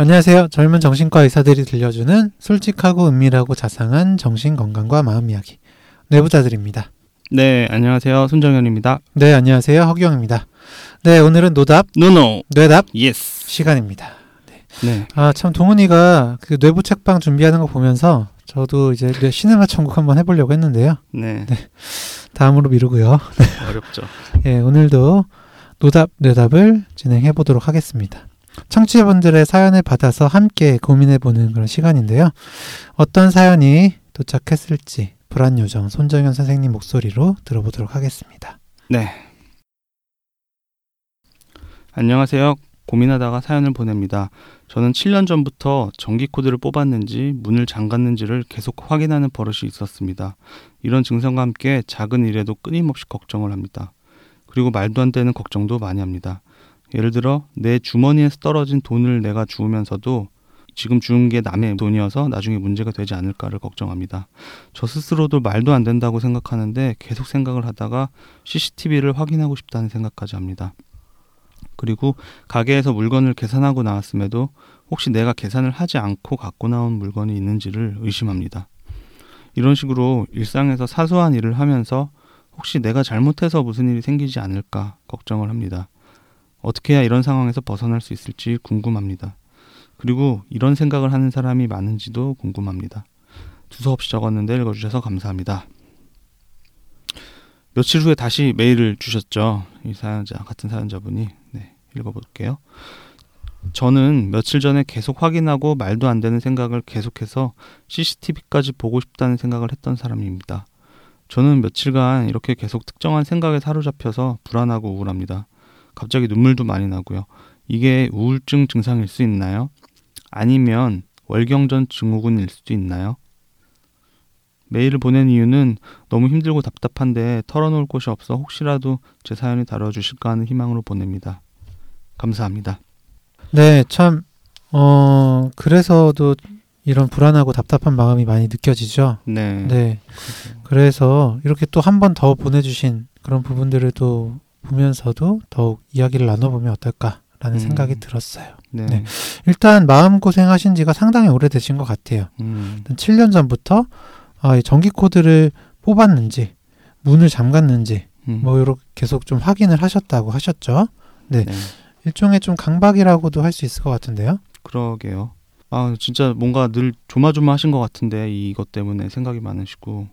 안녕하세요. 젊은 정신과 의사들이 들려주는 솔직하고 은밀하고 자상한 정신 건강과 마음 이야기. 뇌부자들입니다. 네, 안녕하세요. 손정현입니다. 네, 안녕하세요. 허규형입니다. 네, 오늘은 노답, no no. 뇌답 yes. 시간입니다. 네. 아, 참 동훈이가 그 뇌부 책방 준비하는 거 보면서 저도 이제 뇌 시네마 천국 한번 해보려고 했는데요. 네. 다음으로 미루고요. 어렵죠. 예, 오늘도 노답, 뇌답을 진행해 보도록 하겠습니다. 청취자분들의 사연을 받아서 함께 고민해 보는 그런 시간인데요. 어떤 사연이 도착했을지 불안 요정 손정현 선생님 목소리로 들어보도록 하겠습니다. 네. 안녕하세요. 고민하다가 사연을 보냅니다. 저는 7년 전부터 전기 코드를 뽑았는지 문을 잠갔는지를 계속 확인하는 버릇이 있었습니다. 이런 증상과 함께 작은 일에도 끊임없이 걱정을 합니다. 그리고 말도 안 되는 걱정도 많이 합니다. 예를 들어 내 주머니에서 떨어진 돈을 내가 주우면서도 지금 주운 게 남의 돈이어서 나중에 문제가 되지 않을까를 걱정합니다. 저 스스로도 말도 안 된다고 생각하는데 계속 생각을 하다가 CCTV를 확인하고 싶다는 생각까지 합니다. 그리고 가게에서 물건을 계산하고 나왔음에도 혹시 내가 계산을 하지 않고 갖고 나온 물건이 있는지를 의심합니다. 이런 식으로 일상에서 사소한 일을 하면서 혹시 내가 잘못해서 무슨 일이 생기지 않을까 걱정을 합니다. 어떻게 해야 이런 상황에서 벗어날 수 있을지 궁금합니다. 그리고 이런 생각을 하는 사람이 많은지도 궁금합니다. 두서없이 적었는데 읽어주셔서 감사합니다. 며칠 후에 다시 메일을 주셨죠. 이 사연자, 같은 사연자분이. 네, 읽어볼게요. 저는 며칠 전에 계속 확인하고 말도 안 되는 생각을 계속해서 CCTV까지 보고 싶다는 생각을 했던 사람입니다. 저는 며칠간 이렇게 계속 특정한 생각에 사로잡혀서 불안하고 우울합니다. 갑자기 눈물도 많이 나고요. 이게 우울증 증상일 수 있나요? 아니면 월경전 증후군일 수도 있나요? 메일을 보낸 이유는 너무 힘들고 답답한데 털어놓을 곳이 없어 혹시라도 제 사연이 다뤄주실까 하는 희망으로 보냅니다. 감사합니다. 네, 참, 어, 그래서도 이런 불안하고 답답한 마음이 많이 느껴지죠. 네. 네. 그래서 이렇게 또 한 번 더 보내주신 그런 부분들을 또 보면서도 더욱 이야기를 나눠보면 어떨까라는 음. 생각이 들었어요. 네. 네. 일단 마음고생 하신 지가 상당히 오래되신 것 같아요. 음. 일단 7년 전부터 아, 이 전기 코드를 뽑았는지 문을 잠갔는지 음. 뭐 이렇게 계속 좀 확인을 하셨다고 하셨죠. 네. 일종의 좀 강박이라고도 할 수 있을 것 같은데요. 그러게요. 아 진짜 뭔가 늘 조마조마하신 것 같은데 이것 때문에 생각이 많으시고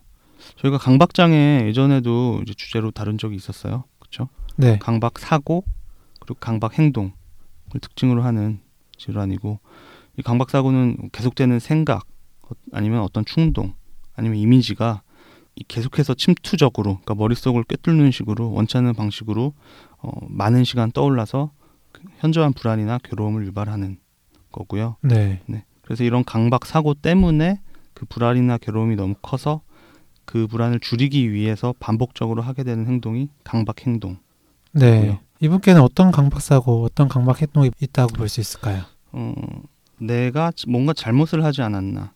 저희가 강박장애 예전에도 이제 주제로 다룬 적이 있었어요. 그렇죠? 네. 강박 사고 그리고 강박 행동을 특징으로 하는 질환이고 이 강박 사고는 계속되는 생각 어, 아니면 어떤 충동 아니면 이미지가 이 계속해서 침투적으로 그러니까 머릿속을 꿰뚫는 식으로 원치 않는 방식으로 어, 많은 시간 떠올라서 그 현저한 불안이나 괴로움을 유발하는 거고요. 네. 그래서 이런 강박 사고 때문에 그 불안이나 괴로움이 너무 커서 그 불안을 줄이기 위해서 반복적으로 하게 되는 행동이 강박 행동. 네. 이분께는 어떤 강박 사고, 어떤 강박 행동이 있다고 볼 수 있을까요? 어, 내가 뭔가 잘못을 하지 않았나에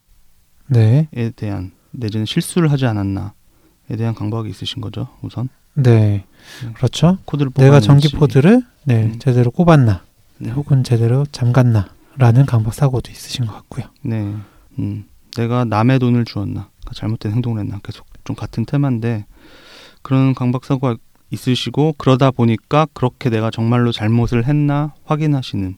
네. 대한 내지는 실수를 하지 않았나에 대한 강박이 있으신 거죠. 우선 네. 네. 그렇죠. 코드를 내가. 전기 포드를 네, 음. 제대로 꼽았나, 네. 혹은 제대로 잠갔나라는 강박 사고도 있으신 것 같고요. 네. 음. 내가 남의 돈을 주었나 그러니까 잘못된 행동을 했나 계속 좀 같은 테마인데 그런 강박 사고가 있으시고 그러다 보니까 그렇게 내가 정말로 잘못을 했나 확인하시는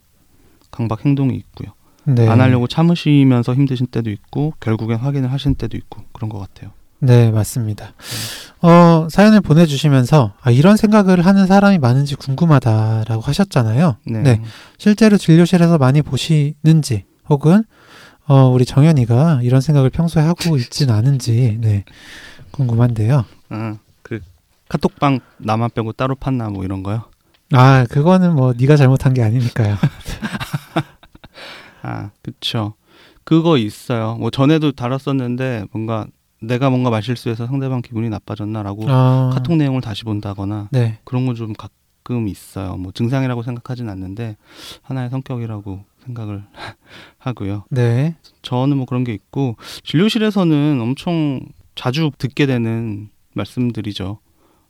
강박 행동이 있고요. 네. 안 하려고 참으시면서 힘드신 때도 있고 결국엔 확인을 하시는 때도 있고 그런 것 같아요. 네, 맞습니다. 어, 사연을 보내주시면서 아, 이런 생각을 하는 사람이 많은지 궁금하다라고 하셨잖아요. 네. 네. 실제로 진료실에서 많이 보시는지 혹은 어, 우리 정현이가 이런 생각을 평소에 하고 있진 않은지 네, 궁금한데요. 아, 그 카톡방 나만 빼고 따로 팠나 뭐 이런 거요. 아, 그거는 뭐 네가 잘못한 게 아니니까요. 아, 그쵸. 그거 있어요. 뭐 전에도 다뤘었는데 뭔가 내가 뭔가 말실수해서 상대방 기분이 나빠졌나라고 아, 카톡 내용을 다시 본다거나 네, 그런 건 좀 가끔 있어요. 뭐 증상이라고 생각하진 않는데 하나의 성격이라고 생각을 하고요. 네, 저는 뭐 그런 게 있고 진료실에서는 엄청 자주 듣게 되는 말씀들이죠.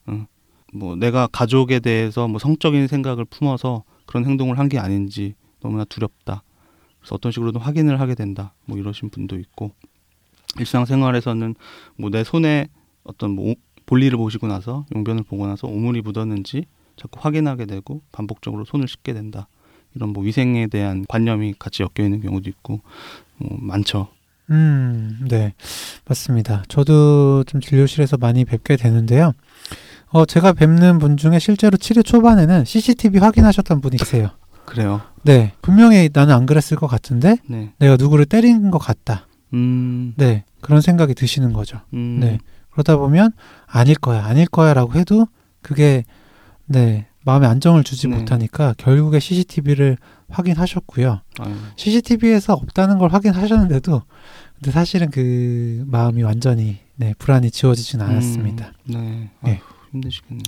응. 뭐 내가 가족에 대해서 뭐 성적인 생각을 품어서 그런 행동을 한 게 아닌지 너무나 두렵다. 그래서 어떤 식으로든 확인을 하게 된다. 뭐 이러신 분도 있고 일상생활에서는 뭐 내 손에 어떤 뭐 볼일을 보시고 나서 용변을 보고 나서 오물이 묻었는지 자꾸 확인하게 되고 반복적으로 손을 씻게 된다. 이런 뭐 위생에 대한 관념이 같이 엮여 있는 경우도 있고 뭐 많죠. 음, 네. 맞습니다. 저도 좀 진료실에서 많이 뵙게 되는데요. 어, 제가 뵙는 분 중에 실제로 치료 초반에는 CCTV 확인하셨던 분이 계세요. 그래요. 네. 분명히 나는 안 그랬을 것 같은데 네. 내가 누구를 때린 것 같다. 음. 네. 그런 생각이 드시는 거죠. 음. 네. 그러다 보면 아닐 거야, 아닐 거야라고 해도 그게 네. 마음에 안정을 주지 네. 못하니까 결국에 CCTV를 확인하셨고요. 아유. CCTV에서 없다는 걸 확인하셨는데도 근데 사실은 그 마음이 완전히 네, 불안이 지워지진 않았습니다. 음, 네. 네. 아휴, 힘드시겠네요.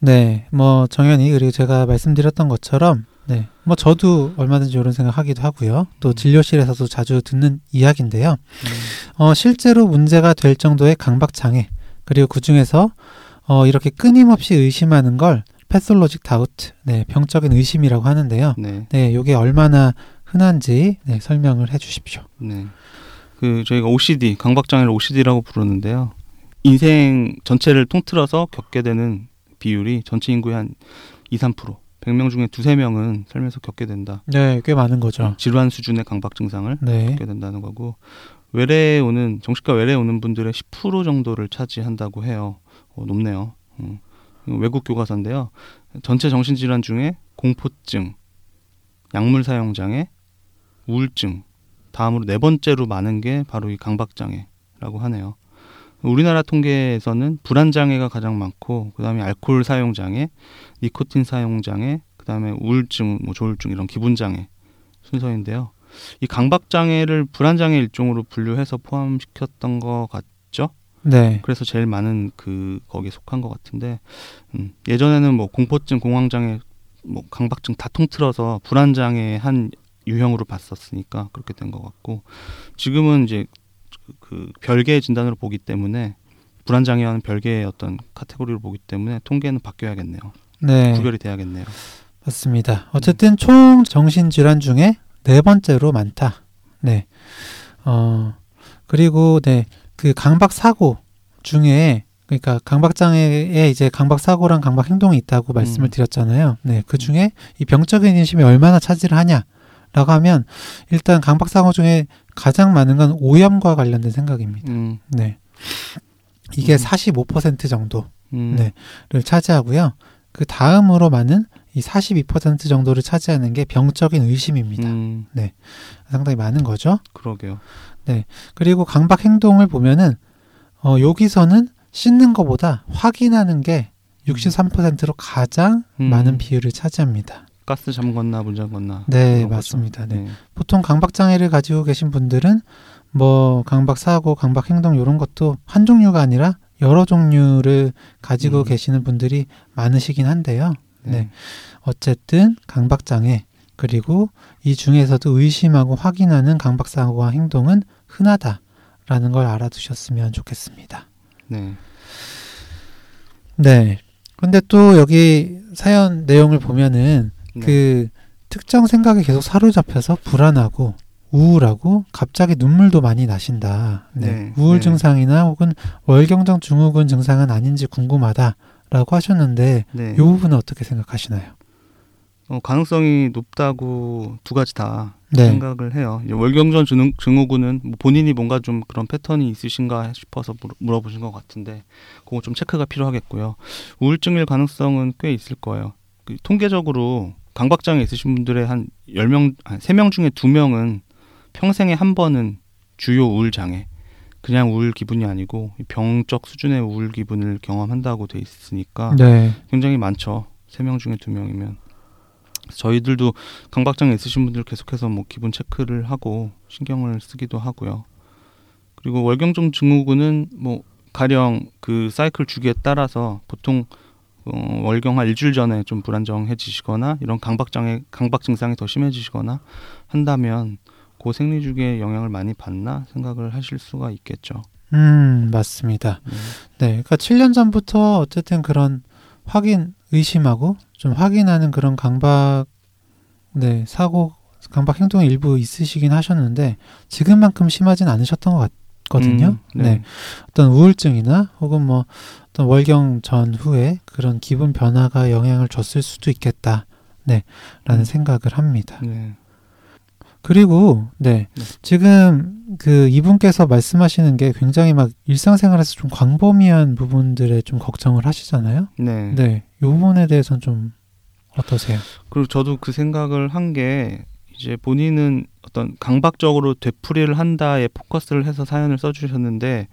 네, 뭐 정연이 그리고 제가 말씀드렸던 것처럼 네, 뭐 저도 얼마든지 이런 생각하기도 하고요. 또 진료실에서도 자주 듣는 이야기인데요. 음. 어, 실제로 문제가 될 정도의 강박 장애 그리고 그 중에서 어, 이렇게 끊임없이 의심하는 걸 패솔로직 다우트, 네, 병적인 의심이라고 하는데요. 네. 네, 이게 얼마나 흔한지 네, 설명을 해 주십시오. 네. 그 저희가 OCD, 강박 장애를 OCD라고 부르는데요. 인생 전체를 통틀어서 겪게 되는 비율이 전체 인구의 한 2, 3%. 100명 중에 두세 명은 살면서 겪게 된다. 네, 꽤 많은 거죠. 질환 수준의 강박 증상을 네, 겪게 된다는 거고 외래에 오는 정신과 외래에 오는 분들의 10% 정도를 차지한다고 해요. 어, 높네요. 음. 외국 교과서인데요. 전체 정신질환 중에 공포증, 약물 사용 장애, 우울증 다음으로 네 번째로 많은 게 바로 이 강박 장애라고 하네요. 우리나라 통계에서는 불안 장애가 가장 많고 그다음에 알코올 사용 장애, 니코틴 사용 장애, 그다음에 우울증, 뭐 조울증 이런 기분 장애 순서인데요. 이 강박 장애를 불안 장애 일종으로 분류해서 포함시켰던 것 같죠? 네, 그래서 제일 많은 그 거기에 속한 것 같은데 음, 예전에는 뭐 공포증, 공황 장애, 뭐 강박증 다 통틀어서 불안 장애 한 유형으로 봤었으니까 그렇게 된 것 같고 지금은 이제 그- 그 별개의 진단으로 보기 때문에 불안 장애와는 별개의 어떤 카테고리로 보기 때문에 통계는 바뀌어야겠네요. 네, 구별이 돼야겠네요. 맞습니다. 어쨌든 총 정신 질환 중에 네 번째로 많다. 네, 어 그리고 네 그 강박 사고 중에 그러니까 강박 장애에 이제 강박 사고랑 강박 행동이 있다고 말씀을 음. 드렸잖아요. 네, 그 중에 이 병적인 인심이 얼마나 차지를 하냐라고 하면 일단 강박 사고 중에 가장 많은 건 오염과 관련된 생각입니다. 음, 네, 이게 음. 45% 정도. 음, 네. 를 차지하고요. 그 다음으로 많은 이 42% 정도를 차지하는 게 병적인 의심입니다. 음, 상당히 많은 거죠. 그러게요. 그리고 강박 행동을 보면은 어 여기서는 씻는 것보다 확인하는 게 63%로 가장 음. 많은 비율을 차지합니다. 가스 잠궜나 문 잠궜나. 네. 맞습니다. 네. 네. 보통 강박 장애를 가지고 계신 분들은 뭐 강박 사고, 강박 행동 이런 것도 한 종류가 아니라 여러 종류를 가지고 음. 계시는 분들이 많으시긴 한데요. 네. 네. 어쨌든 강박 장애 그리고 이 중에서도 의심하고 확인하는 강박 사고와 행동은 흔하다라는 걸 알아두셨으면 좋겠습니다. 네. 네. 근데 또 여기 사연 내용을 보면은 네. 그 특정 생각에 계속 사로잡혀서 불안하고 우울하고 갑자기 눈물도 많이 나신다. 네. 네. 우울 네. 증상이나 혹은 월경정 증후군 증상은 아닌지 궁금하다라고 하셨는데 네. 이 부분은 어떻게 생각하시나요? 어, 가능성이 높다고 두 가지 다 네. 생각을 해요. 월경전 증후, 증후군은 뭐 본인이 뭔가 좀 그런 패턴이 있으신가 싶어서 물어- 물어보신 것 같은데 그거 좀 체크가 필요하겠고요. 우울증일 가능성은 꽤 있을 거예요. 그 통계적으로 강박장애 있으신 분들의 한 10명, 한 3명 중에 2명은 평생에 한 번은 주요 우울 장애, 그냥 우울 기분이 아니고 병적 수준의 우울 기분을 경험한다고 돼 있으니까 네. 굉장히 많죠. 세 명 중에 두 명이면 저희들도 강박장애 있으신 분들 계속해서 뭐 기분 체크를 하고 신경을 쓰기도 하고요. 그리고 월경정 증후군은 뭐 가령 그 사이클 주기에 따라서 보통 어, 월경 한 일주일 전에 좀 불안정해지시거나 이런 강박장애 강박 증상이 더 심해지시거나 한다면 그 생리 주기에 영향을 많이 받나 생각을 하실 수가 있겠죠. 음, 맞습니다. 네. 네. 그러니까 7년 전부터 어쨌든 그런 확인, 의심하고 좀 확인하는 그런 강박, 네, 사고, 강박 행동 일부 있으시긴 하셨는데 지금만큼 심하진 않으셨던 것 같거든요. 음, 네. 어떤 우울증이나 혹은 뭐 어떤 월경 전후에 그런 기분 변화가 영향을 줬을 수도 있겠다. 네. 라는 음. 생각을 합니다. 네. 그리고 네. 네. 지금 그 이분께서 말씀하시는 게 굉장히 막 일상생활에서 좀 광범위한 부분들에 좀 걱정을 하시잖아요. 네. 네. 이 부분에 대해서는 좀 어떠세요? 그리고 저도 그 생각을 한 게 이제 본인은 어떤 강박적으로 되풀이를 한다에 포커스를 해서 사연을 써주셨는데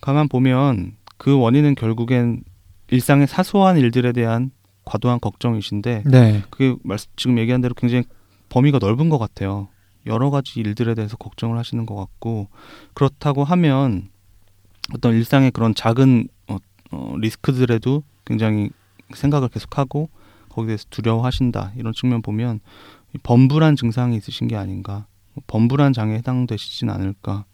가만 보면 그 원인은 결국엔 일상의 사소한 일들에 대한 과도한 걱정이신데 네. 그게 말씀 지금 얘기한 대로 굉장히 범위가 넓은 것 같아요. 여러 가지 일들에 대해서 걱정을 하시는 것 같고 그렇다고 하면 어떤 일상의 그런 작은 어, 어, 리스크들에도 굉장히 생각을 계속하고 거기에 대해서 두려워하신다 이런 측면 보면 범불안 증상이 있으신 게 아닌가 범불안 장애에 해당되시진 않을까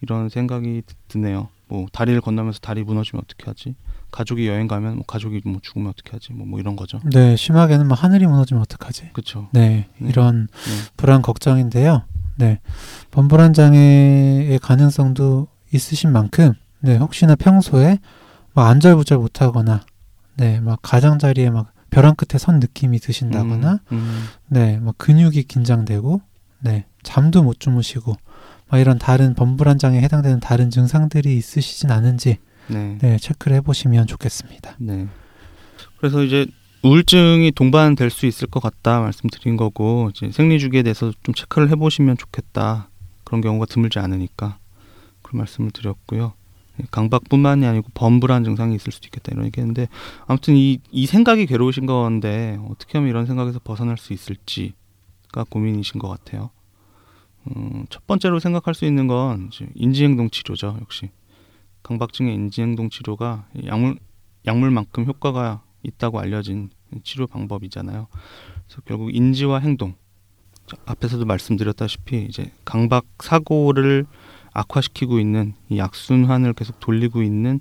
이런 생각이 드- 드네요. 뭐 다리를 건너면서 다리 무너지면 어떻게 하지? 가족이 여행 가면 뭐 가족이 뭐 죽으면 어떻게 하지? 뭐, 뭐 이런 거죠. 네, 심하게는 뭐 하늘이 무너지면 어떡하지? 그렇죠. 네, 네. 이런 네. 불안 걱정인데요. 네, 범불안 장애의 가능성도 있으신 만큼, 네, 혹시나 평소에 막 안절부절 못하거나, 네, 막 가장자리에 막 벼랑 끝에 선 느낌이 드신다거나, 음, 음. 네, 막 근육이 긴장되고, 네, 잠도 못 주무시고, 막 이런 다른 범불안 장애에 해당되는 다른 증상들이 있으시진 않은지, 네. 네, 체크를 해보시면 좋겠습니다. 네. 그래서 이제 우울증이 동반될 수 있을 것 같다 말씀드린 거고 이제 생리 주기에 대해서 좀 체크를 해보시면 좋겠다 그런 경우가 드물지 않으니까 그런 말씀을 드렸고요. 예, 강박뿐만이 아니고 범불안 증상이 있을 수도 있겠다 이런 얘기했는데 아무튼 이, 이 생각이 괴로우신 건데 어떻게 하면 이런 생각에서 벗어날 수 있을지가 고민이신 것 같아요. 음, 첫 번째로 생각할 수 있는 건 인지행동 치료죠 역시 강박증의 인지행동 치료가 약물 약물만큼 효과가 있다고 알려진 치료 방법이잖아요. 그래서 결국 인지와 행동. 자, 앞에서도 말씀드렸다시피 이제 강박 사고를 악화시키고 있는 이 악순환을 계속 돌리고 있는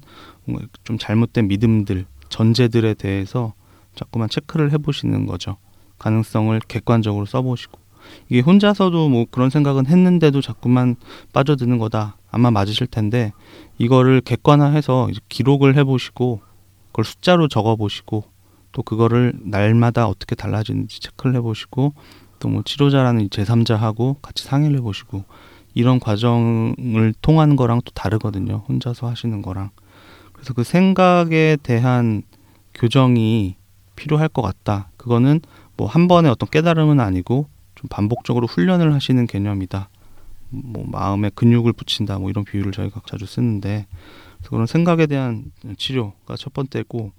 좀 잘못된 믿음들, 전제들에 대해서 자꾸만 체크를 해보시는 거죠. 가능성을 객관적으로 써보시고 이게 혼자서도 뭐 그런 생각은 했는데도 자꾸만 빠져드는 거다. 아마 맞으실 텐데 이거를 객관화해서 기록을 해보시고 그걸 숫자로 적어보시고 또 그거를 날마다 어떻게 달라지는지 체크를 해보시고 또 뭐 치료자라는 제3자하고 같이 상의를 해보시고 이런 과정을 통한 거랑 또 다르거든요. 혼자서 하시는 거랑. 그래서 그 생각에 대한 교정이 필요할 것 같다. 그거는 뭐 한 번의 어떤 깨달음은 아니고 좀 반복적으로 훈련을 하시는 개념이다. 뭐 마음에 근육을 붙인다. 뭐 이런 비유를 저희가 자주 쓰는데 그런 생각에 대한 치료가 첫 번째고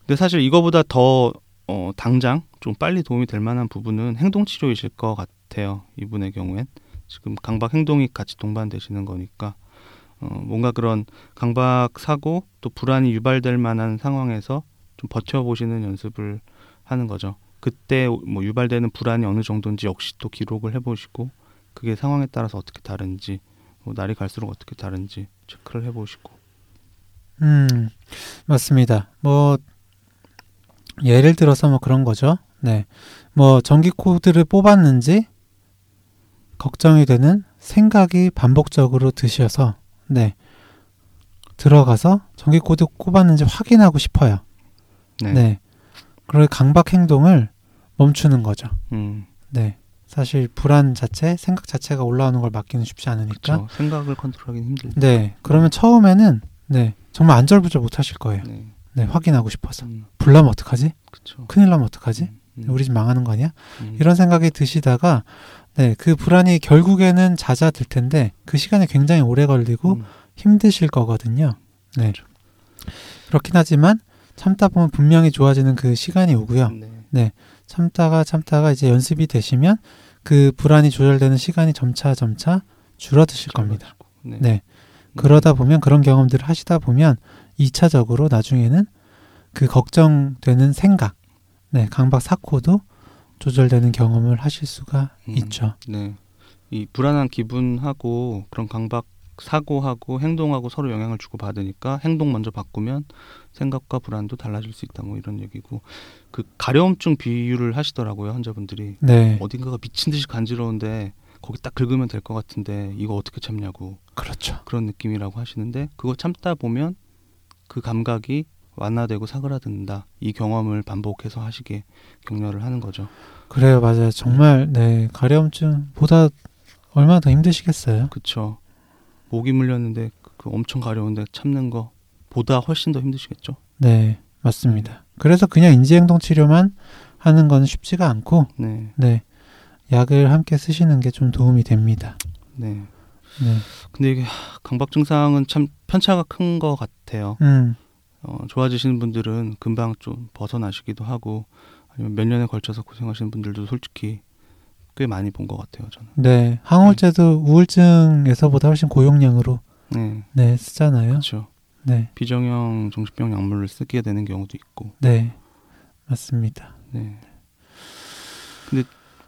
근데 사실 이거보다 더 어, 당장 좀 빨리 도움이 될 만한 부분은 행동 치료이실 것 같아요. 이분의 경우엔 지금 강박 행동이 같이 동반되시는 거니까 어, 뭔가 그런 강박 사고 또 불안이 유발될 만한 상황에서 좀 버텨보시는 연습을 하는 거죠. 그때 뭐 유발되는 불안이 어느 정도인지 역시 또 기록을 해보시고 그게 상황에 따라서 어떻게 다른지 뭐 날이 갈수록 어떻게 다른지 체크를 해보시고 음, 맞습니다. 뭐, 예를 들어서 뭐 그런 거죠. 네. 뭐, 전기 코드를 뽑았는지, 걱정이 되는 생각이 반복적으로 드셔서, 네. 들어가서 전기 코드 꼽았는지 확인하고 싶어요. 네. 네. 그리고 강박 행동을 멈추는 거죠. 음, 네. 사실 불안 자체, 생각 자체가 올라오는 걸 막기는 쉽지 않으니까. 그렇죠. 생각을 컨트롤하기는 힘들죠. 네. 그러면 처음에는, 네. 정말 안절부절 못 하실 거예요. 네. 네. 확인하고 싶어서. 음, 불나면 어떡하지? 그렇죠. 큰일 나면 어떡하지? 음, 음, 우리 집 망하는 거 아니야? 음, 이런 생각이 드시다가 네, 그 불안이 결국에는 잦아들 텐데 그 시간이 굉장히 오래 걸리고 음, 힘드실 거거든요. 네. 그렇죠. 그렇긴 하지만 참다 보면 분명히 좋아지는 그 시간이 오고요. 네. 참다가 참다가 이제 연습이 되시면 그 불안이 조절되는 시간이 점차 점차 줄어드실 겁니다. 네. 네. 음, 그러다 보면 그런 경험들을 하시다 보면 2차적으로 나중에는 그 걱정되는 생각, 네, 강박 사코도 조절되는 경험을 하실 수가 음. 있죠. 네. 이 불안한 기분하고 그런 강박 사고하고 행동하고 서로 영향을 주고 받으니까 행동 먼저 바꾸면 생각과 불안도 달라질 수 있다 뭐 이런 얘기고 그 가려움증 비유를 하시더라고요 환자분들이 네. 어딘가가 미친 듯이 간지러운데 거기 딱 긁으면 될 것 같은데 이거 어떻게 참냐고 그렇죠. 그런 느낌이라고 하시는데 그거 참다 보면 그 감각이 완화되고 사그라든다 이 경험을 반복해서 하시게 격려를 하는 거죠. 그래요, 맞아요. 정말 네 가려움증보다 얼마나 더 힘드시겠어요. 그쵸. 목이 물렸는데 그 엄청 가려운데 참는 거 보다 훨씬 더 힘드시겠죠. 네, 맞습니다. 그래서 그냥 인지행동 치료만 하는 건 쉽지가 않고, 네, 네 약을 함께 쓰시는 게 좀 도움이 됩니다. 네. 네, 근데 이게 하, 강박 증상은 참 편차가 큰 것 같아요. 음, 어, 좋아지시는 분들은 금방 좀 벗어나시기도 하고 아니면 몇 년에 걸쳐서 고생하시는 분들도 솔직히 꽤 많이 본 것 같아요. 저는. 네 항우울제도 우울증에서보다 훨씬 고용량으로 네, 네 쓰잖아요. 그렇죠. 네, 비정형 정신병 약물을 쓰게 되는 경우도 있고. 네 맞습니다. 네. 근데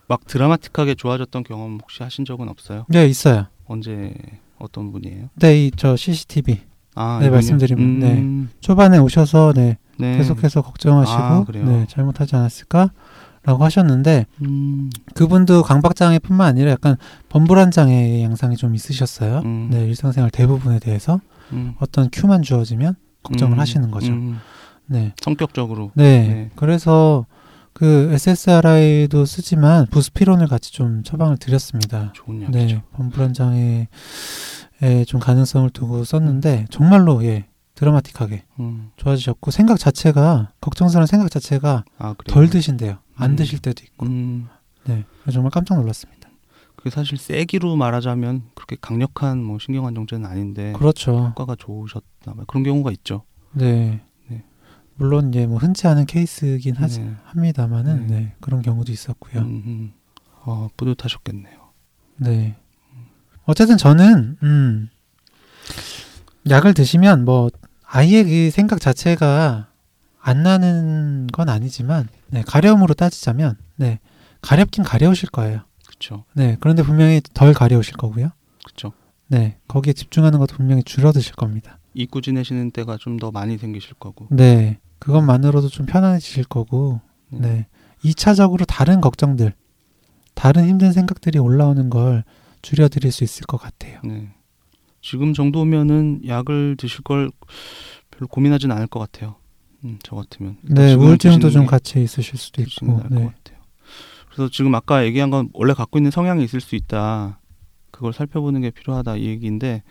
막 드라마틱하게 좋아졌던 경험 혹시 하신 적은 없어요? 네 있어요. 언제 어떤 분이에요? 네, 이저 CCTV 아, 네, 이분이요? 말씀드리면, 네. 음, 초반에 오셔서 네 네. 계속해서 걱정하시고 아? 네 잘못하지 않았을까라고 하셨는데 음, 그분도 강박장애뿐만 아니라 약간 범불안 장애의 양상이 좀 있으셨어요. 음. 네, 일상생활 대부분에 대해서 음, 어떤 큐만 주어지면 걱정을 음, 하시는 거죠. 음, 네, 성격적으로. 네, 네. 그래서 그 SSRI도 쓰지만 부스피론을 같이 좀 처방을 드렸습니다. 좋은 약이죠. 네, 범불안 장애에 좀 가능성을 두고 썼는데 정말로 예 드라마틱하게 음. 좋아지셨고 생각 자체가 걱정스러운 생각 자체가 아? 덜 드신대요. 안 음. 드실 때도 있고. 음, 네, 정말 깜짝 놀랐습니다. 그게 사실 세기로 말하자면 그렇게 강력한 뭐 신경안정제는 아닌데 그렇죠. 효과가 좋으셨나 봐요. 그런 경우가 있죠. 네. 네. 물론 이제 뭐 흔치 않은 케이스긴 하지 네. 합니다만은 네. 네. 그런 경우도 있었고요. 음, 음. 어, 뿌듯하셨겠네요. 네. 어쨌든 저는 음 약을 드시면 뭐 아예 그 생각 자체가 안 나는 건 아니지만 네, 가려움으로 따지자면 네. 가렵긴 가려우실 거예요. 그렇죠. 네. 그런데 분명히 덜 가려우실 거고요. 그렇죠. 네. 거기에 집중하는 것도 분명히 줄어드실 겁니다. 잊고 지내시는 때가 좀 더 많이 생기실 거고. 네. 그것만으로도 좀 편안해지실 거고 네. 네. 2차적으로 다른 걱정들, 다른 힘든 생각들이 올라오는 걸 줄여드릴 수 있을 것 같아요. 네. 지금 정도면은 약을 드실 걸 별로 고민하진 않을 것 같아요. 음, 저 같으면. 네, 우울증도 좀게 같이 있으실 수도 있고. 네. 것 같아요. 그래서 지금 아까 얘기한 건 원래 갖고 있는 성향이 있을 수 있다. 그걸 살펴보는 게 필요하다 이 얘기인데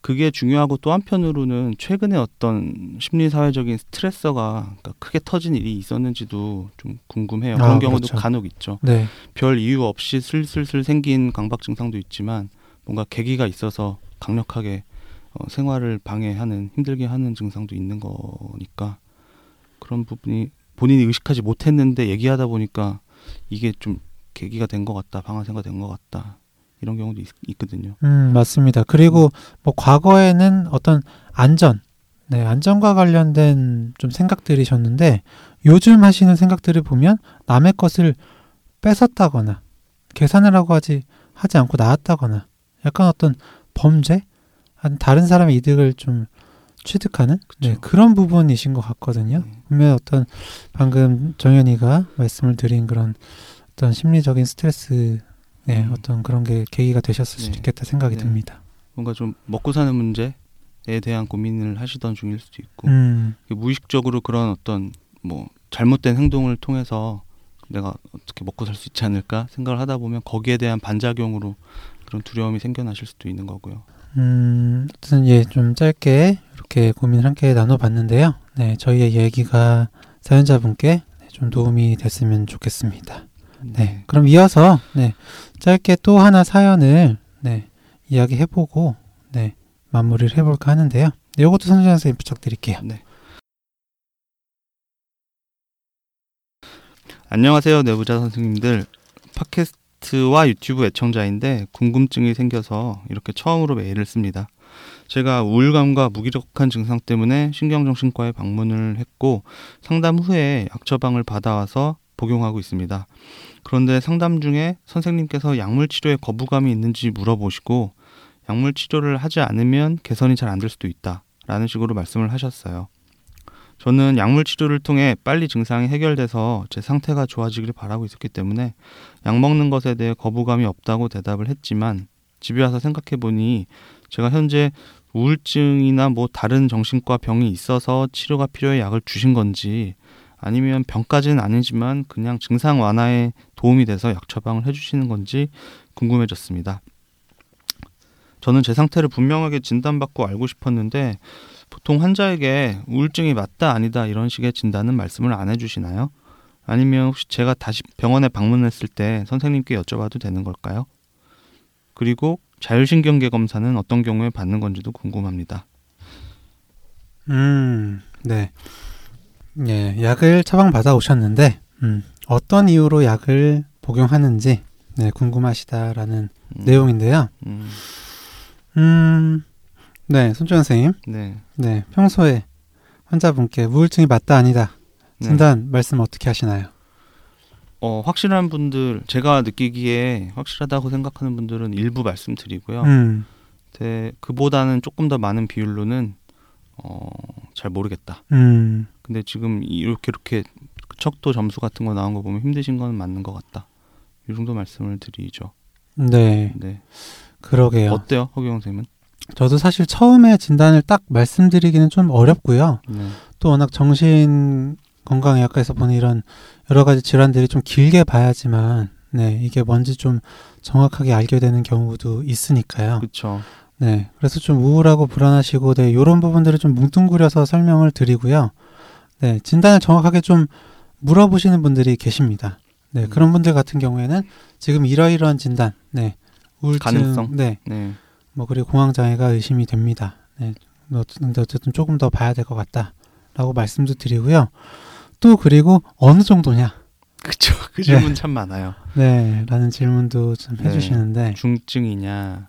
그게 중요하고 또 한편으로는 최근에 어떤 심리 사회적인 스트레서가 그러니까 크게 터진 일이 있었는지도 좀 궁금해요. 아, 그런 경우도 그렇죠. 간혹 있죠. 네, 별 이유 없이 슬슬슬 생긴 강박 증상도 있지만 뭔가 계기가 있어서 강력하게 어, 생활을 방해하는 힘들게 하는 증상도 있는 거니까 그런 부분이 본인이 의식하지 못했는데 얘기하다 보니까 이게 좀 계기가 된 것 같다 방아쇠가 된 것 같다 이런 경우도 있, 거든요 음, 맞습니다. 그리고 뭐 과거에는 어떤 안전, 네, 안전과 관련된 좀 생각들이셨는데 요즘 하시는 생각들을 보면 남의 것을 뺏었다거나 계산을 하고 하지 하지 않고 나왔다거나 약간 어떤 범죄, 한 다른 사람의 이득을 좀 취득하는 네. 그런 부분이신 것 같거든요. 네. 분명 어떤 방금 정현이가 말씀을 드린 그런 어떤 심리적인 스트레스 네, 음. 어떤 그런 게 계기가 되셨을 수도 네. 있겠다 생각이 네. 듭니다. 뭔가 좀 먹고 사는 문제에 대한 고민을 하시던 중일 수도 있고 음, 무의식적으로 그런 어떤 뭐 잘못된 행동을 통해서 내가 어떻게 먹고 살 수 있지 않을까 생각을 하다 보면 거기에 대한 반작용으로 그런 두려움이 생겨나실 수도 있는 거고요. 음, 아무튼 예, 좀 짧게 이렇게 고민을 함께 나눠봤는데요. 네, 저희의 얘기가 사연자분께 네, 좀 도움이 됐으면 좋겠습니다. 네, 그럼 이어서 네, 짧게 또 하나 사연을 네, 이야기해보고 네, 마무리를 해볼까 하는데요. 네, 이것도 선생님 선생님 부탁드릴게요. 네. 안녕하세요, 내부자 선생님들. 팟캐스트 와 유튜브 애청자인데 궁금증이 생겨서 이렇게 처음으로 메일을 씁니다. 제가 우울감과 무기력한 증상 때문에 신경정신과에 방문을 했고 상담 후에 약 처방을 받아와서 복용하고 있습니다. 그런데 상담 중에 선생님께서 약물 치료에 거부감이 있는지 물어보시고 약물 치료를 하지 않으면 개선이 잘 안 될 수도 있다 라는 식으로 말씀을 하셨어요. 저는 약물 치료를 통해 빨리 증상이 해결돼서 제 상태가 좋아지길 바라고 있었기 때문에 약 먹는 것에 대해 거부감이 없다고 대답을 했지만 집에 와서 생각해 보니 제가 현재 우울증이나 뭐 다른 정신과 병이 있어서 치료가 필요해 약을 주신 건지 아니면 병까지는 아니지만 그냥 증상 완화에 도움이 돼서 약 처방을 해주시는 건지 궁금해졌습니다. 저는 제 상태를 분명하게 진단받고 알고 싶었는데 보통 환자에게 우울증이 맞다 아니다 이런 식의 진단은 말씀을 안 해주시나요? 아니면 혹시 제가 다시 병원에 방문했을 때 선생님께 여쭤봐도 되는 걸까요? 그리고 자율신경계 검사는 어떤 경우에 받는 건지도 궁금합니다. 음, 네. 예, 약을 처방받아 오셨는데, 음, 어떤 이유로 약을 복용하는지, 네, 궁금하시다라는 음, 내용인데요. 음, 음, 네, 손주현 선생님. 네. 네, 평소에 환자분께 우울증이 맞다 아니다 네. 진단 말씀 어떻게 하시나요? 어, 확실한 분들, 제가 느끼기에 확실하다고 생각하는 분들은 일부 말씀드리고요. 음, 대, 그보다는 조금 더 많은 비율로는 어, 잘 모르겠다. 음, 근데 지금 이렇게 이렇게 그 척도 점수 같은 거 나온 거 보면 힘드신 건 맞는 것 같다. 이 정도 말씀을 드리죠. 네, 네. 그러게요. 어때요, 허경 선생님은? 저도 사실 처음에 진단을 딱 말씀드리기는 좀 어렵고요. 네. 또 워낙 정신 건강의학과에서 보는 이런 여러 가지 질환들이 좀 길게 봐야지만 네 이게 뭔지 좀 정확하게 알게 되는 경우도 있으니까요. 그렇죠. 네 그래서 좀 우울하고 불안하시고 네 이런 부분들을 좀 뭉뚱그려서 설명을 드리고요. 네 진단을 정확하게 좀 물어보시는 분들이 계십니다. 네 음. 그런 분들 같은 경우에는 지금 이러이러한 진단, 네 우울증, 가능성. 네 네. 뭐 그리고 공황 장애가 의심이 됩니다. 네, 어쨌든 조금 더 봐야 될 것 같다라고 말씀도 드리고요. 또 그리고 어느 정도냐, 그쵸. 그 질문 참 많아요. 네, 라는 질문도 좀 네. 해주시는데 중증이냐,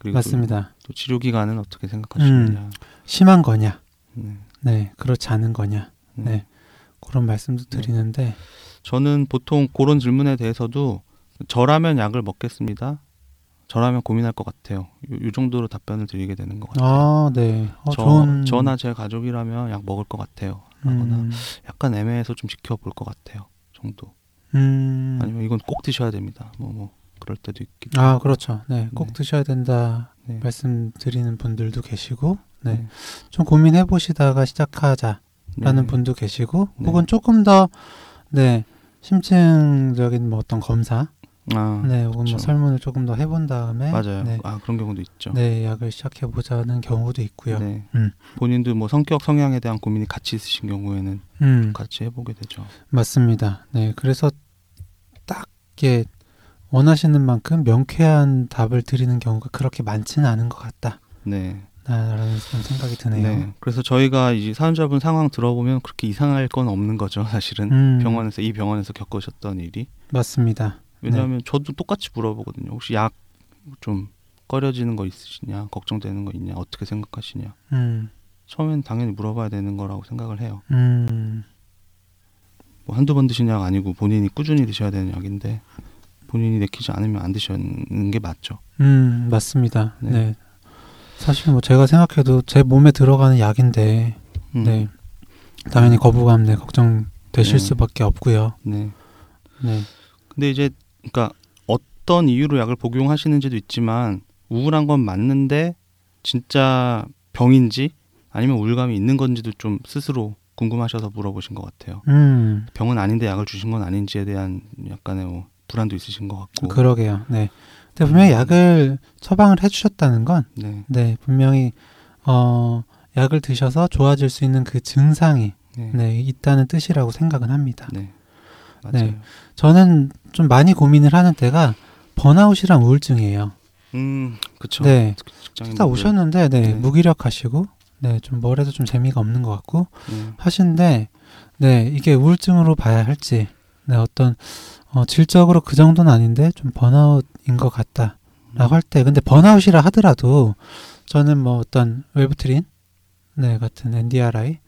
그리고 맞습니다. 또, 또 치료 기간은 어떻게 생각하시느냐. 심한 거냐, 네. 네, 그렇지 않은 거냐, 네. 네. 그런 말씀도 드리는데 저는 보통 그런 질문에 대해서도 저라면 약을 먹겠습니다. 저라면 고민할 것 같아요. 요, 요 정도로 답변을 드리게 되는 것 같아요. 아, 네, 어, 저, 좋은 저나 제 가족이라면 약 먹을 것 같아요. 하거나 음, 약간 애매해서 좀 지켜볼 것 같아요. 정도. 음, 아니면 이건 꼭 드셔야 됩니다. 뭐 뭐 그럴 때도 있기 아, 그렇죠. 네, 꼭 네. 드셔야 된다 네. 말씀드리는 분들도 계시고, 네, 네. 좀 고민해 보시다가 시작하자. 라는 네. 분도 계시고 네. 혹은 조금 더 네, 심층적인 뭐 어떤 검사 아, 네, 혹은 그쵸. 뭐 설문을 조금 더 해본 다음에 맞아요. 네, 아 그런 경우도 있죠. 네, 약을 시작해 보자는 경우도 있고요. 네. 음. 본인도 뭐 성격 성향에 대한 고민이 같이 있으신 경우에는 음, 같이 해보게 되죠. 맞습니다. 네, 그래서 딱 이게 원하시는 만큼 명쾌한 답을 드리는 경우가 그렇게 많지는 않은 것 같다. 네. 라는 좀 생각이 드네요. 네. 그래서 저희가 이 사연자분 상황 들어보면 그렇게 이상할 건 없는 거죠, 사실은. 음, 병원에서 이 병원에서 겪으셨던 일이. 맞습니다. 왜냐하면 저도 똑같이 물어보거든요. 혹시 약 좀 꺼려지는 거 있으시냐, 걱정되는 거 있냐, 어떻게 생각하시냐. 음, 처음엔 당연히 물어봐야 되는 거라고 생각을 해요. 음, 뭐 한두 번 드신 약 아니고 본인이 꾸준히 드셔야 되는 약인데 본인이 내키지 않으면 안 드시는 게 맞죠. 음, 맞습니다. 네. 네. 사실 뭐 제가 생각해도 제 몸에 들어가는 약인데, 음, 네. 당연히 거부감, 네, 걱정 되실 네. 수밖에 없고요. 네. 네. 근데 이제 그러니까 어떤 이유로 약을 복용하시는지도 있지만 우울한 건 맞는데 진짜 병인지 아니면 우울감이 있는 건지도 좀 스스로 궁금하셔서 물어보신 것 같아요. 음, 병은 아닌데 약을 주신 건 아닌지에 대한 약간의 뭐 불안도 있으신 것 같고. 그러게요. 네. 근데 분명히 약을 처방을 해주셨다는 건, 네. 네, 분명히, 어, 약을 드셔서 좋아질 수 있는 그 증상이, 네. 네, 있다는 뜻이라고 생각은 합니다. 네. 맞아요. 네. 저는 좀 많이 고민을 하는 때가 번아웃이랑 우울증이에요. 음, 그쵸. 네. 딱 오셨는데, 네, 네. 무기력하시고, 네, 좀 뭐래도 좀 재미가 없는 것 같고, 네. 하신데, 네, 이게 우울증으로 봐야 할지, 네, 어떤, 어, 질적으로 그 정도는 아닌데, 좀 burnout인 것 같다. 라고 할 때, 근데 burnout이라 하더라도, 저는 뭐 어떤 웰부트린, 네, 같은 NDRI,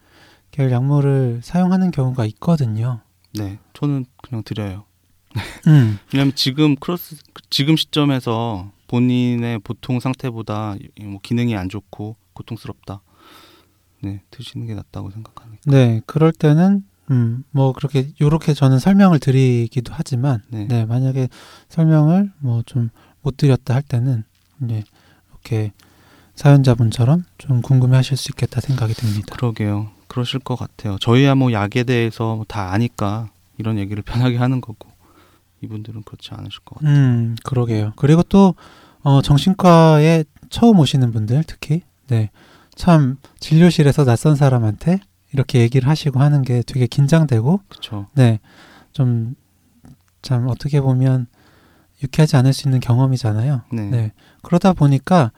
계열 약물을 사용하는 경우가 있거든요. 네. 저는 그냥 드려요. 음, 왜냐면 지금 cross 지금 시점에서 본인의 보통 상태보다 뭐 기능이 안 좋고 고통스럽다. 네, 드시는 게 낫다고 생각하니까. 네, 그럴 때는 음, 뭐 그렇게 요렇게 저는 설명을 드리기도 하지만 네. 네, 만약에 설명을 뭐 좀 못 드렸다 할 때는 네, 이렇게 사연자분처럼 좀 궁금해하실 수 있겠다 생각이 듭니다. 그러게요. 그러실 것 같아요. 저희야 뭐 약에 대해서 뭐다 아니까 이런 얘기를 편하게 하는 거고 이분들은 그렇지 않으실 것 같아요. 음, 그러게요. 그리고 또 어, 정신과에 처음 오시는 분들 특히 네, 참 진료실에서 낯선 사람한테 이렇게 얘기를 하시고 하는 게 되게 긴장되고. 네, 좀 참 어떻게 보면 유쾌하지 않을 수 있는 경험이잖아요. 네. 네. 그러다 보니까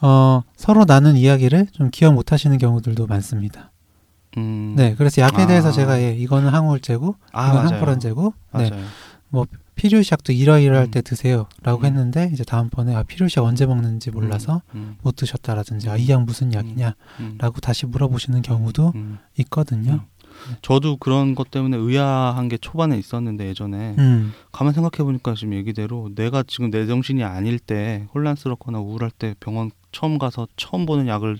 어, 서로 나눈 이야기를 좀 기억 못 하시는 경우들도 많습니다. 음, 네. 그래서 약에 아. 대해서 제가 예, 이거는 항우울제고, 아, 이건. 항프런제고, 네. 맞아요. 필요시약도 이러이러할 음. 때 드세요라고 음. 했는데 이제 다음번에 아 필요시약 언제 먹는지 몰라서 음, 못 드셨다라든지 아 이 약 무슨 약이냐라고 음, 다시 물어보시는 경우도 음. 있거든요. 저도 그런 것 때문에 의아한 게 초반에 있었는데 예전에 음, 가만 생각해 보니까 지금 얘기대로 내가 지금 내 정신이 아닐 때 혼란스럽거나 우울할 때 병원 처음 가서 처음 보는 약을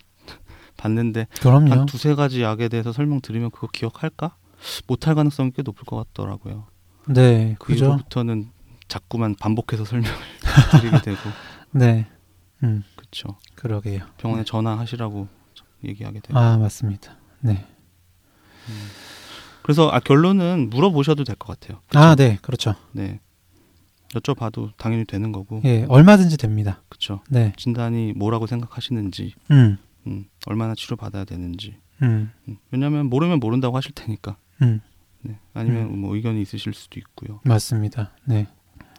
봤는데 그럼요. 한 두세 가지 약에 대해서 설명드리면 그거 기억할까? 못할 가능성이 꽤 높을 것 같더라고요. 네, 그 그죠. 이후부터는 자꾸만 반복해서 설명을 드리게 되고 네, 음, 그렇죠. 그러게요. 병원에 전화하시라고 얘기하게 되고. 아 맞습니다. 네. 음. 그래서 아, 결론은 물어보셔도 될 것 같아요. 그쵸? 아, 네, 그렇죠. 네. 여쭤봐도 당연히 되는 거고. 예, 얼마든지 됩니다. 그렇죠. 네, 진단이 뭐라고 생각하시는지, 음, 음, 얼마나 치료 받아야 되는지. 음, 음, 왜냐하면 모르면 모른다고 하실 테니까. 음, 네. 아니면 음. 뭐 의견이 있으실 수도 있고요. 맞습니다. 네.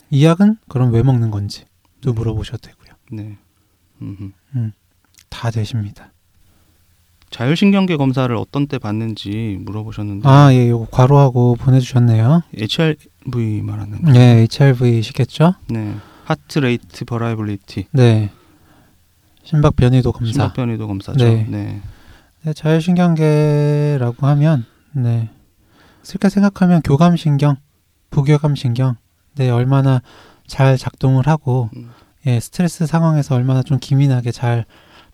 이 약은 그럼 왜 먹는 건지 또 음. 물어보셔도 되고요. 네. 음흠. 다 되십니다. 자율신경계 검사를 어떤 때 받는지 물어보셨는데 아, 예, 요거 괄호하고 보내 주셨네요. HRV 말하는 거. 네, HRV시겠죠? 네. Heart rate variability. 네. 심박 변이도 검사. 심박 변이도 검사죠. 네. 네. 네, 자율신경계라고 하면, 네. 쉽게 생각하면 교감신경, 부교감신경, 네, 얼마나 잘 작동을 하고, 음. 예, 스트레스 상황에서 얼마나 좀 기민하게 잘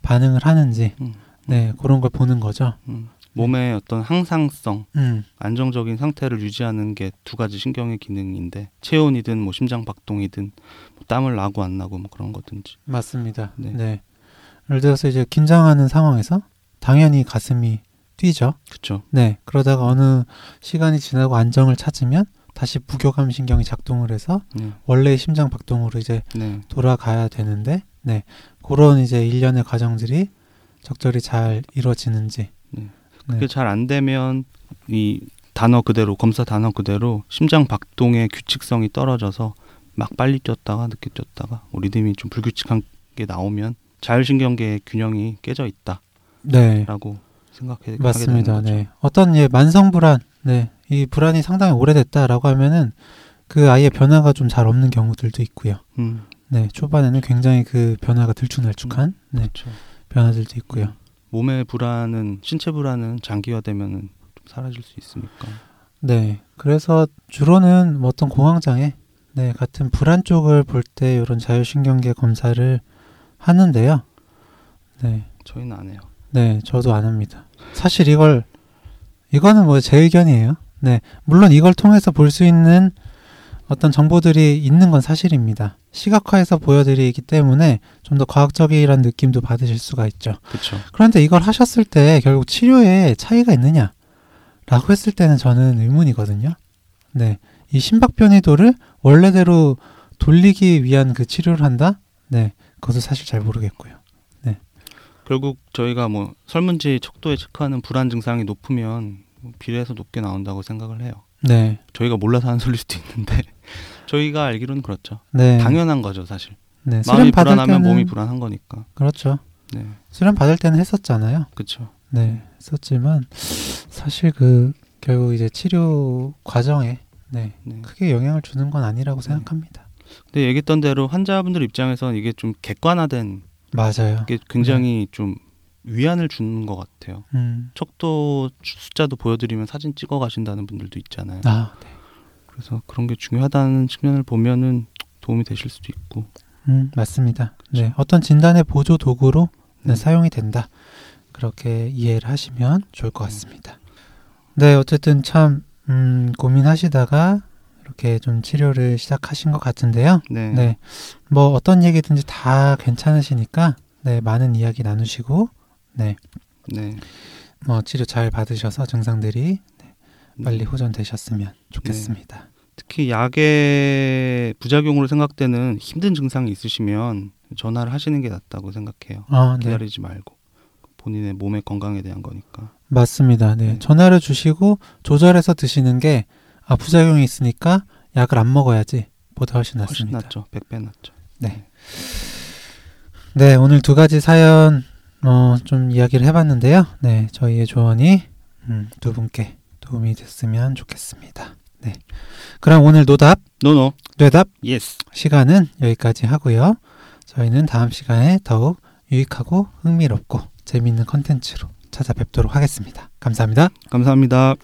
반응을 하는지, 음. 네, 그런 걸 보는 거죠. 음. 몸의 어떤 항상성, 음, 안정적인 상태를 유지하는 게 두 가지 신경의 기능인데 체온이든 뭐 심장 박동이든 뭐 땀을 나고 안 나고 뭐 그런 거든지. 맞습니다. 네. 네. 예를 들어서 이제 긴장하는 상황에서 당연히 가슴이 뛰죠. 그렇죠. 네. 그러다가 어느 시간이 지나고 안정을 찾으면 다시 부교감 신경이 작동을 해서 네. 원래의 심장 박동으로 이제 네. 돌아가야 되는데, 네. 그런 이제 일련의 과정들이 적절히 잘 이루어지는지. 네. 네. 그게 잘 안 되면 이 단어 그대로 검사 단어 그대로 심장 박동의 규칙성이 떨어져서 막 빨리 뛰었다가 늦게 뛰었다가 뭐 리듬이 좀 불규칙한 게 나오면 자율신경계의 균형이 깨져 있다라고 네. 생각해 맞습니다. 네. 어떤 예, 만성 불안, 네. 이 불안이 상당히 오래됐다라고 하면은 그 아이의 변화가 좀 잘 없는 경우들도 있고요. 음, 네. 초반에는 굉장히 그 변화가 들쭉날쭉한 네, 그렇죠. 변화들도 있고요. 몸의 불안은 신체 불안은 장기화되면은 좀 사라질 수 있으니까. 네. 그래서 주로는 뭐 어떤 공황장애 네, 같은 불안 쪽을 볼 때 이런 자율신경계 검사를 하는데요. 네. 저희는 안 해요. 네, 저도 안 합니다. 사실 이걸 이거는 뭐 제 의견이에요. 네. 물론 이걸 통해서 볼 수 있는 어떤 정보들이 있는 건 사실입니다. 시각화해서 보여드리기 때문에 좀 더 과학적이란 느낌도 받으실 수가 있죠. 그렇죠. 그런데 이걸 하셨을 때 결국 치료에 차이가 있느냐? 라고 했을 때는 저는 의문이거든요. 네. 이 심박 변이도를 원래대로 돌리기 위한 그 치료를 한다? 네. 그것도 사실 잘 모르겠고요. 결국 저희가 뭐 설문지 척도에 체크하는 불안 증상이 높으면 뭐 비례해서 높게 나온다고 생각을 해요. 네. 저희가 몰라서 하는 소리일 수도 있는데 저희가 알기로는 그렇죠. 네. 당연한 거죠, 사실. 네. 마음이 불안하면 몸이 불안한 거니까. 그렇죠. 네, 수련 받을 때는 했었잖아요. 그렇죠. 네. 했었지만 사실 그 결국 이제 치료 과정에 네. 네. 크게 영향을 주는 건 아니라고 네. 생각합니다. 근데 얘기했던 대로 환자분들 입장에서는 이게 좀 객관화된 맞아요. 게 굉장히 좀 위안을 주는 것 같아요. 음. 척도 숫자도 보여드리면 사진 찍어 가신다는 분들도 있잖아요. 아, 네. 그래서 그런 게 중요하다는 측면을 보면은 도움이 되실 수도 있고. 음, 맞습니다. 네, 어떤 진단의 보조 도구로 네, 네. 사용이 된다. 그렇게 이해를 하시면 좋을 것 같습니다. 네, 어쨌든 참 음, 고민하시다가 이렇게 좀 치료를 시작하신 것 같은데요. 네. 네, 뭐 어떤 얘기든지 다 괜찮으시니까 네, 많은 이야기 나누시고 네, 네. 뭐 치료 잘 받으셔서 증상들이 빨리 네. 호전되셨으면 좋겠습니다. 특히 약의 부작용으로 생각되는 힘든 증상이 있으시면 전화를 하시는 게 낫다고 생각해요. 아, 네. 기다리지 말고 본인의 몸의 건강에 대한 거니까. 맞습니다. 네. 네. 전화를 주시고 조절해서 드시는 게 아, 부작용이 있으니까 약을 안 먹어야지 보다 훨씬 훨씬 낫습니다. 낫죠. 100배 낫죠. 네. 네, 오늘 두 가지 사연 어, 좀 이야기를 해봤는데요. 네, 저희의 조언이 음, 두 분께 도움이 됐으면 좋겠습니다. 네, 그럼 오늘 노답, no no. 뇌답 yes. 시간은 여기까지 하고요. 저희는 다음 시간에 더욱 유익하고 흥미롭고 재미있는 컨텐츠로 찾아뵙도록 하겠습니다. 감사합니다. 감사합니다.